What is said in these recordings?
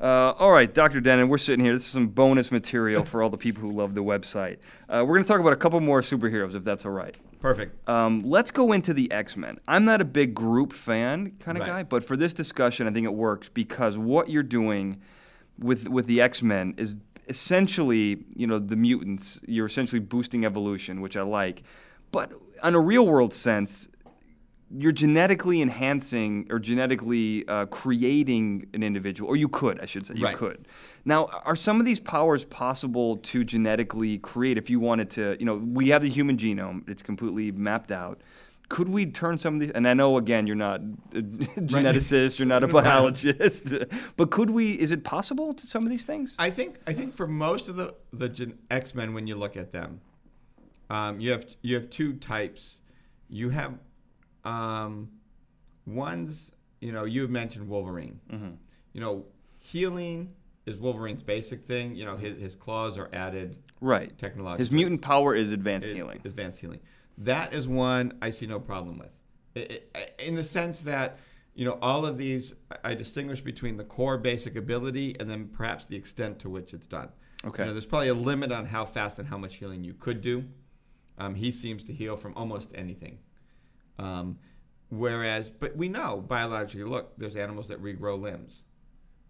Uh, all right, Dr. Dennin, we're sitting here. This is some bonus material for all the people who love the website. Uh, we're going to talk about a couple more superheroes, if that's all right. Perfect. Um, let's go into the X Men. I'm not a big group fan kind of Right. guy, but for this discussion, I think it works because what you're doing with with the X Men is essentially, you know, the mutants. You're essentially boosting evolution, which I like. But on a real world sense, you're genetically enhancing or genetically uh, creating an individual, or you could, I should say, you Right. could. Now, are some of these powers possible to genetically create if you wanted to? You know, we have the human genome; it's completely mapped out. Could we turn some of these? And I know, again, you're not a geneticist, you're not a biologist, but could we? Is it possible to some of these things? I think I think for most of the the gen- X Men, when you look at them, um, you have you have two types. You have um, one's you know you mentioned Wolverine. You know, healing is Wolverine's basic thing. You know, his, his claws are added right. technologically. His mutant power is advanced It- healing. Advanced healing. That is one I see no problem with, I- I- in the sense that you know all of these I I distinguish between the core basic ability and then perhaps the extent to which it's done. Okay. You know, there's probably a limit on how fast and how much healing you could do. Um, he seems to heal from almost anything. Um, whereas, but we know biologically, look, there's animals that regrow limbs,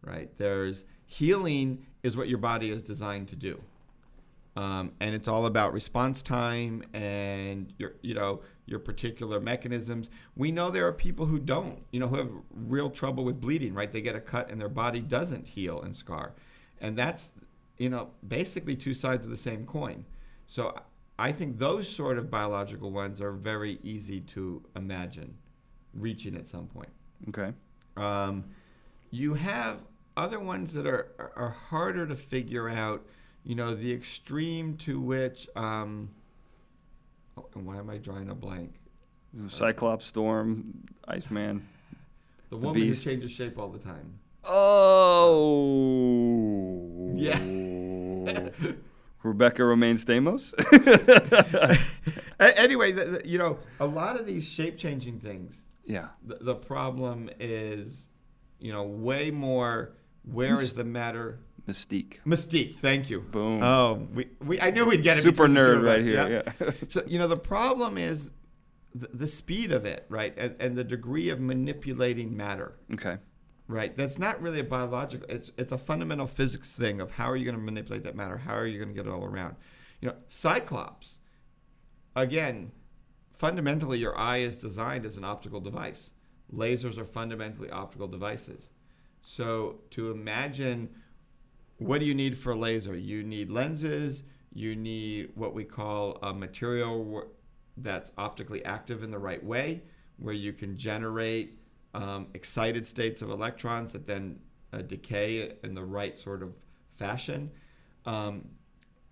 right? There's healing is what your body is designed to do. Um, and it's all about response time and your, you know, your particular mechanisms. We know there are people who don't, you know, who have real trouble with bleeding, right? They get a cut and their body doesn't heal and scar, and that's, you know, basically two sides of the same coin. So I think those sort of biological ones are very easy to imagine reaching at some point. Okay. Um, you have other ones that are, are- harder to figure out. You know, the extreme to which. Um, oh, and why am I drawing a blank? Cyclops, Storm, Iceman. The woman Beast. who changes shape all the time. Oh. Yeah. Rebecca Romijn Stamos? Anyway, the, the- you know, a lot of these shape changing things. yeah. The, the problem is, you know, way more. Where is the matter? Mystique. Mystique. Thank you. Boom. Oh, we, we I knew we'd get it. Super between the two nerd right here. Yeah. So you know the problem is the, the speed of it, right, and, and the degree of manipulating matter, okay. Right. That's not really a biological. It's it's a fundamental physics thing of how are you going to manipulate that matter? How are you going to get it all around? You know, Cyclops. Again, fundamentally, your eye is designed as an optical device. Lasers are fundamentally optical devices. So to imagine what do you need for a laser? You need lenses. You need what we call a material that's optically active in the right way, where you can generate um, excited states of electrons that then uh, decay in the right sort of fashion. Um,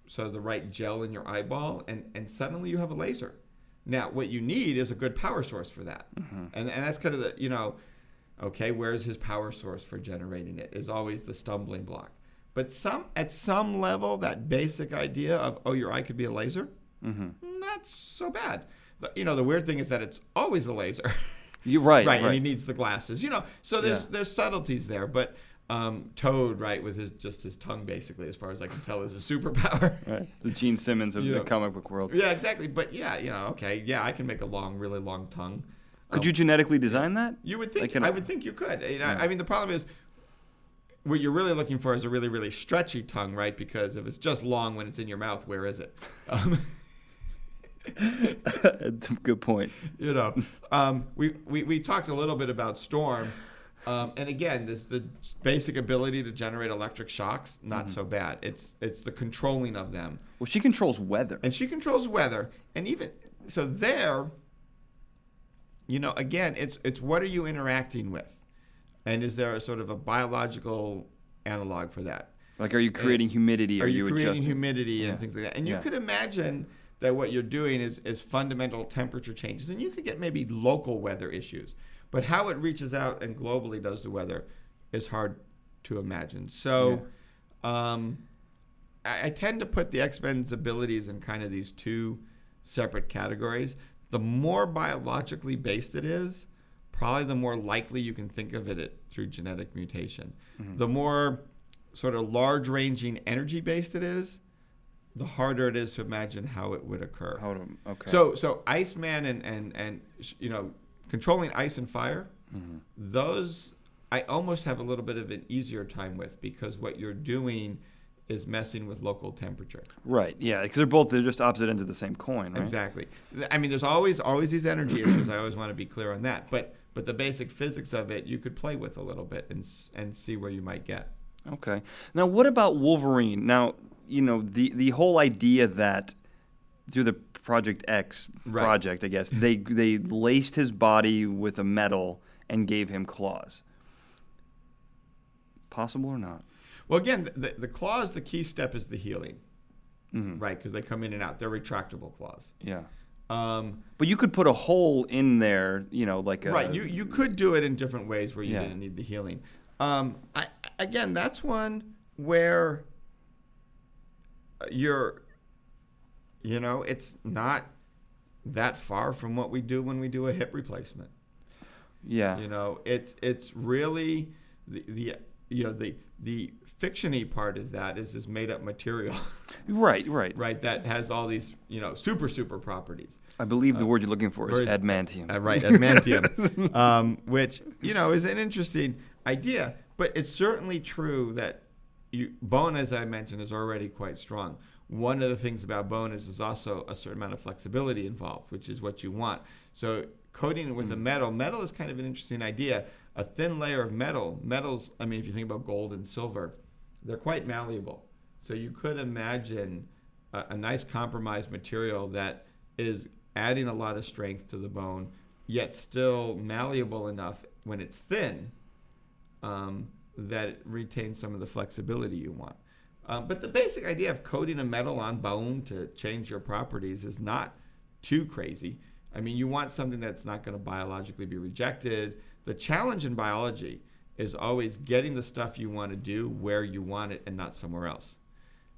so the right gel in your eyeball, and, and suddenly you have a laser. Now, what you need is a good power source for that. And, and that's kind of the, you know, okay, where's his power source for generating it is always the stumbling block. But some at some level, that basic idea of, oh, your eye could be a laser, not so bad. The, you know, the weird thing is that it's always a laser. You're right. right, Right. and he needs the glasses. You know, so there's Yeah. there's subtleties there, but um, Toad, right, with his just his tongue, basically, as far as I can tell, is a superpower. right. The Gene Simmons of You the know. comic book world. yeah, exactly. But yeah, you know, okay, yeah, I can make a long, really long tongue. Could Um, you genetically design that? You would think. Like an- I would think you could. You know, I mean, the problem is, what you're really looking for is a really, really stretchy tongue, right? Because if it's just long when it's in your mouth, where is it? Um, good point. you know, um, we, we we talked a little bit about Storm, um, and again, this the basic ability to generate electric shocks, not so bad. It's it's the controlling of them, Well, she controls weather. and she controls weather, and even so there. You know, again, it's it's what are you interacting with, and is there a sort of a biological analog for that? Like, are you creating humidity? Are you creating adjusting? humidity Yeah. and things like that? And you could imagine that what you're doing is, is fundamental temperature changes, and you could get maybe local weather issues. But how it reaches out and globally does the weather is hard to imagine. So, um, I, I tend to put the X Men's abilities in kind of these two separate categories. The more biologically based it is, probably the more likely you can think of it, it through genetic mutation. The more sort of large ranging energy based it is, the harder it is to imagine how it would occur. How to, okay. So so Iceman and and and you know controlling ice and fire, Mm-hmm. those I almost have a little bit of an easier time with because what you're doing is messing with local temperature. right, yeah, because they're both they're just opposite ends of the same coin, right? Exactly. I mean, there's always always these energy issues. I always want to be clear on that. But but the basic physics of it, you could play with a little bit and and see where you might get. Okay. Now, what about Wolverine? Now, you know the the whole idea that through the Project X Right. project, I guess they they laced his body with a metal and gave him claws. Possible or not? Well, again, the, the, claws, the key step is the healing, Mhm. right? Because they come in and out. They're retractable claws. Yeah. Um, But you could put a hole in there, you know, like a right. You you could do it in different ways where you Yeah. didn't need the healing. Um, I, again, that's one where you're, you know, it's not that far from what we do when we do a hip replacement. yeah. You know, it's it's really the, the you know the the fictiony part of that is this made up material, Right, right. right? That has all these you know super super properties. I believe the word you're looking for is adamantium. Uh, right, adamantium, um, which you know is an interesting idea, but it's certainly true that you, bone, as I mentioned, is already quite strong. One of the things about bone is there's also a certain amount of flexibility involved, which is what you want. So coating it with a metal, metal is kind of an interesting idea. A thin layer of metal, metals. I mean, if you think about gold and silver, they're quite malleable. So you could imagine a, a nice compromise material that is adding a lot of strength to the bone, yet still malleable enough when it's thin um, that it retains some of the flexibility you want. Um, but the basic idea of coating a metal on bone to change your properties is not too crazy. I mean, you want something that's not going to biologically be rejected. The challenge in biology is always getting the stuff you want to do where you want it and not somewhere else.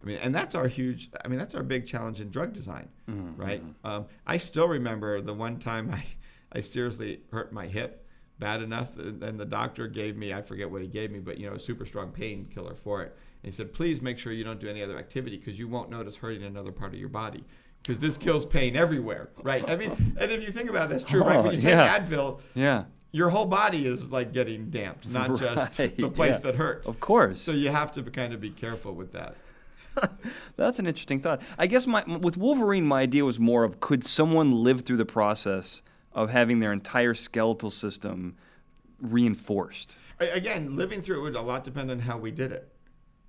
I mean, and that's our huge. I mean, that's our big challenge in drug design, right? Um, I still remember the one time I, I seriously hurt my hip bad enough, uh, and and the doctor gave me I forget what he gave me, but you know, a super strong painkiller for it. And he said, please make sure you don't do any other activity because you won't notice hurting another part of your body. Because this kills pain everywhere, right? I mean, and if you think about it, that's true, right? Oh, when you take yeah. Advil, yeah. your whole body is like getting damped, not just the place yeah. that hurts. Of course. So you have to kind of be careful with that. That's an interesting thought. I guess my with Wolverine, my idea was more of could someone live through the process of having their entire skeletal system reinforced? Again, living through it would a lot depend on how we did it,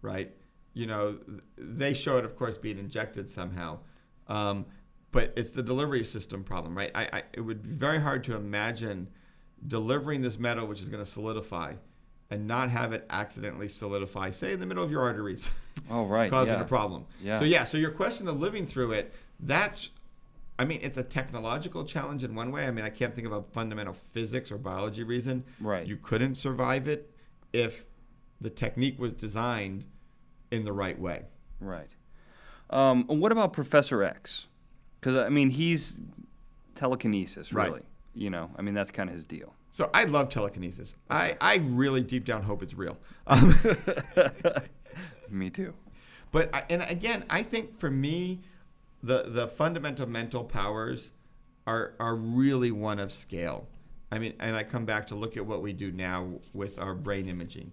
right? You know, they show it, of course, being injected somehow, um, but it's the delivery system problem, right? I, I, it would be very hard to imagine delivering this metal, which is going to solidify, and not have it accidentally solidify, say in the middle of your arteries. Oh, right. causing yeah. a problem. Yeah. So yeah, so your question of living through it, that's I mean, it's a technological challenge in one way. I mean, I can't think of a fundamental physics or biology reason Right. you couldn't survive it if the technique was designed in the right way. Right. Um, and what about Professor X? Because I mean, he's telekinesis, Right. really. You know, I mean, that's kind of his deal. So I love telekinesis. I, I really deep down hope it's real. Um, Me too. But I, and again, I think for me, the the fundamental mental powers are are really one of scale. I mean, and I come back to look at what we do now with our brain imaging,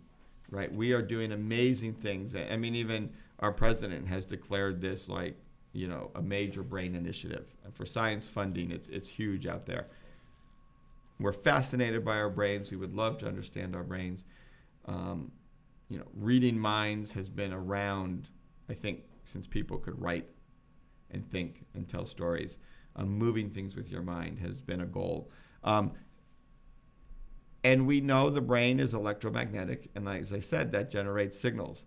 right? We are doing amazing things. I mean, even our president has declared this like you know a major brain initiative for science funding. It's it's huge out there. We're fascinated by our brains. We would love to understand our brains. Um, you know, reading minds has been around, I think, since people could write and think and tell stories. Um, moving things with your mind has been a goal. Um, and we know the brain is electromagnetic, and as I said, that generates signals.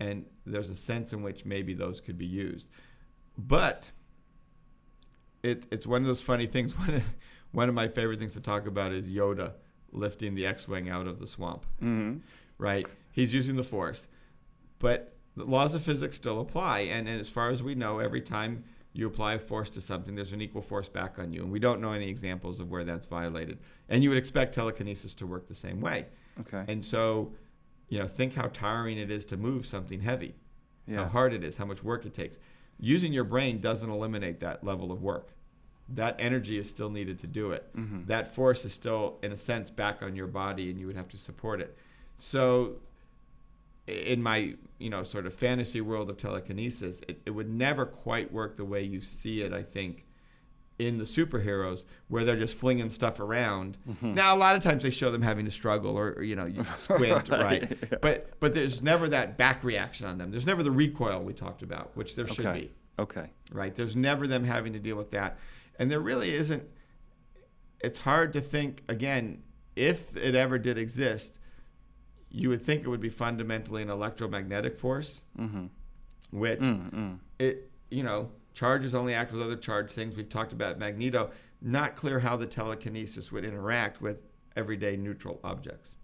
And there's a sense in which maybe those could be used. But it, it's one of those funny things. One of, one of my favorite things to talk about is Yoda lifting the X-wing out of the swamp hmm right? He's using the force, but the laws of physics still apply. And, and as far as we know, every time you apply a force to something, there's an equal force back on you. And we don't know any examples of where that's violated. And you would expect telekinesis to work the same way. Okay. And so, you know, think how tiring it is to move something heavy, yeah. how hard it is, how much work it takes. Using your brain doesn't eliminate that level of work. That energy is still needed to do it. Mhm. That force is still, in a sense, back on your body, and you would have to support it. So, in my you know sort of fantasy world of telekinesis, it, it would never quite work the way you see it. I think in the superheroes where they're just flinging stuff around. Mm-hmm. Now a lot of times they show them having to struggle or, or, you know you squint right, Right. but but there's never that back reaction on them. There's never the recoil we talked about, which there should Okay. be Okay. right? There's never them having to deal with that. And there really isn't, it's hard to think, again, if it ever did exist, you would think it would be fundamentally an electromagnetic force, Mm-hmm. which Mm-hmm. it, you know, charges only act with other charged things. We've talked about magneto. Not clear how the telekinesis would interact with everyday neutral objects.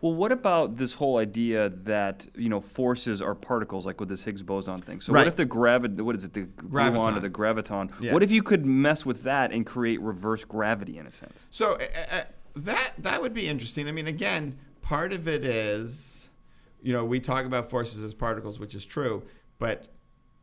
Well, what about this whole idea that you know forces are particles, like with this Higgs boson thing? So Right. what if the gravi- what is it, the graviton or the graviton? Yeah. What if you could mess with that and create reverse gravity in a sense? So uh, uh, that that would be interesting. I mean, again, part of it is, you know, we talk about forces as particles, which is true, but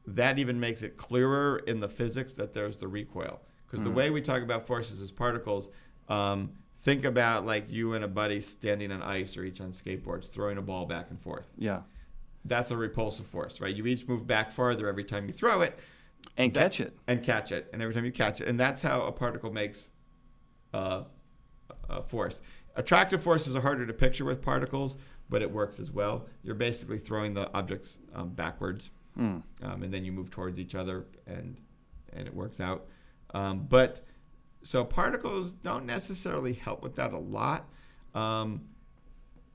that even makes it clearer in the physics that there's the recoil. Because the way we talk about forces as particles, um, think about like you and a buddy standing on ice or each on skateboards, throwing a ball back and forth. Yeah, That's a repulsive force, right? You each move back farther every time you throw it and That- catch it. and catch it, and every time you catch it, and that's how a particle makes uh, a force. Attractive forces are harder to picture with particles, but it works as well. You're basically throwing the objects um, backwards, Mm. um, and then you move towards each other, and and it works out. Um, but so particles don't necessarily help with that a lot. Um,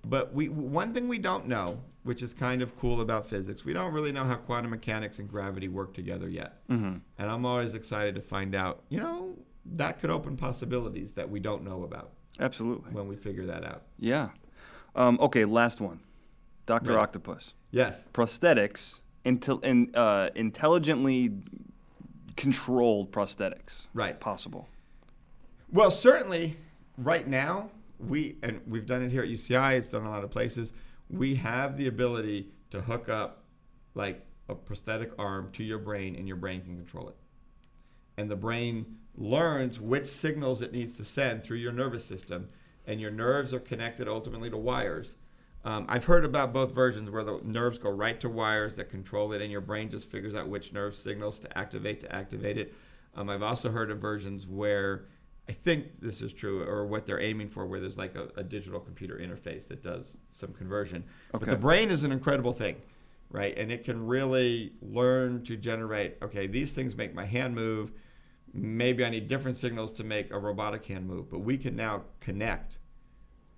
but we one thing we don't know, which is kind of cool about physics, we don't really know how quantum mechanics and gravity work together yet. hmm And I'm always excited to find out, you know, that could open possibilities that we don't know about Absolutely. when we figure that out. Yeah. Um, okay, last one. Doctor Right. Octopus. Yes. Prosthetics, intel- in, uh, intelligently controlled prosthetics. Right. Possible. Well, certainly right now, we, and we've done it here at UCI, it's done a lot of places, we have the ability to hook up like a prosthetic arm to your brain and your brain can control it. And the brain learns which signals it needs to send through your nervous system, and your nerves are connected ultimately to wires. Um, I've heard about both versions where the nerves go right to wires that control it, and your brain just figures out which nerve signals to activate to activate it. Um, I've also heard of versions where I think this is true, or what they're aiming for, where there's like a, a digital computer interface that does some conversion. Okay. But the brain is an incredible thing, right? And it can really learn to generate. Okay, these things make my hand move. Maybe I need different signals to make a robotic hand move. But we can now connect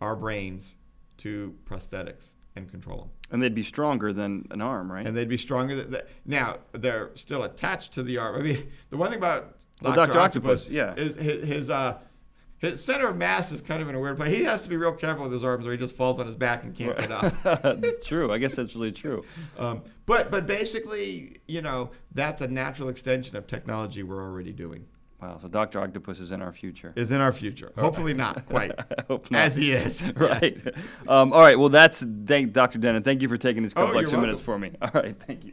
our brains to prosthetics and control them. And they'd be stronger than an arm, right? And they'd be stronger. Than that. Now they're still attached to the arm. I mean, the one thing about Well, Dr. Dr. Octopus, Octopus, yeah. is his, his uh his center of mass is kind of in a weird place. He has to be real careful with his arms, or he just falls on his back and can't get up. that's true. I guess that's really true. Um, but but basically, you know, that's a natural extension of technology we're already doing. Wow. So Dr. Octopus is in our future. Is in our future. Hopefully not quite hope not. as he is. right. Um, all right. Well, that's thank Dr. Dennin. Thank you for taking these Oh, couple you're extra minutes for me. All right. Thank you.